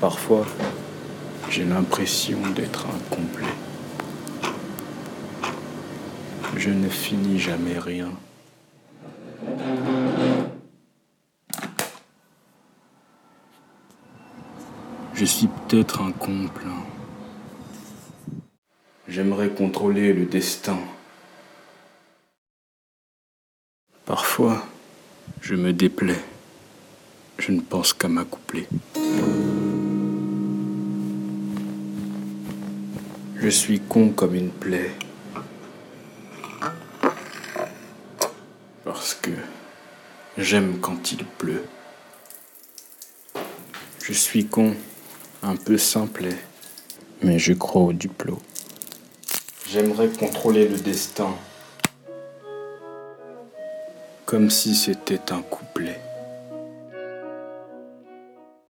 Parfois, j'ai l'impression d'être incomplet. Je ne finis jamais rien. Je suis peut-être un con plein. J'aimerais contrôler le destin. Parfois, je me déplais. Je ne pense qu'à m'accoupler. Je suis con comme une plaie. Parce que j'aime quand il pleut. Je suis con, un peu simplet, mais je crois au diplôme. J'aimerais contrôler le destin, comme si c'était un couplet.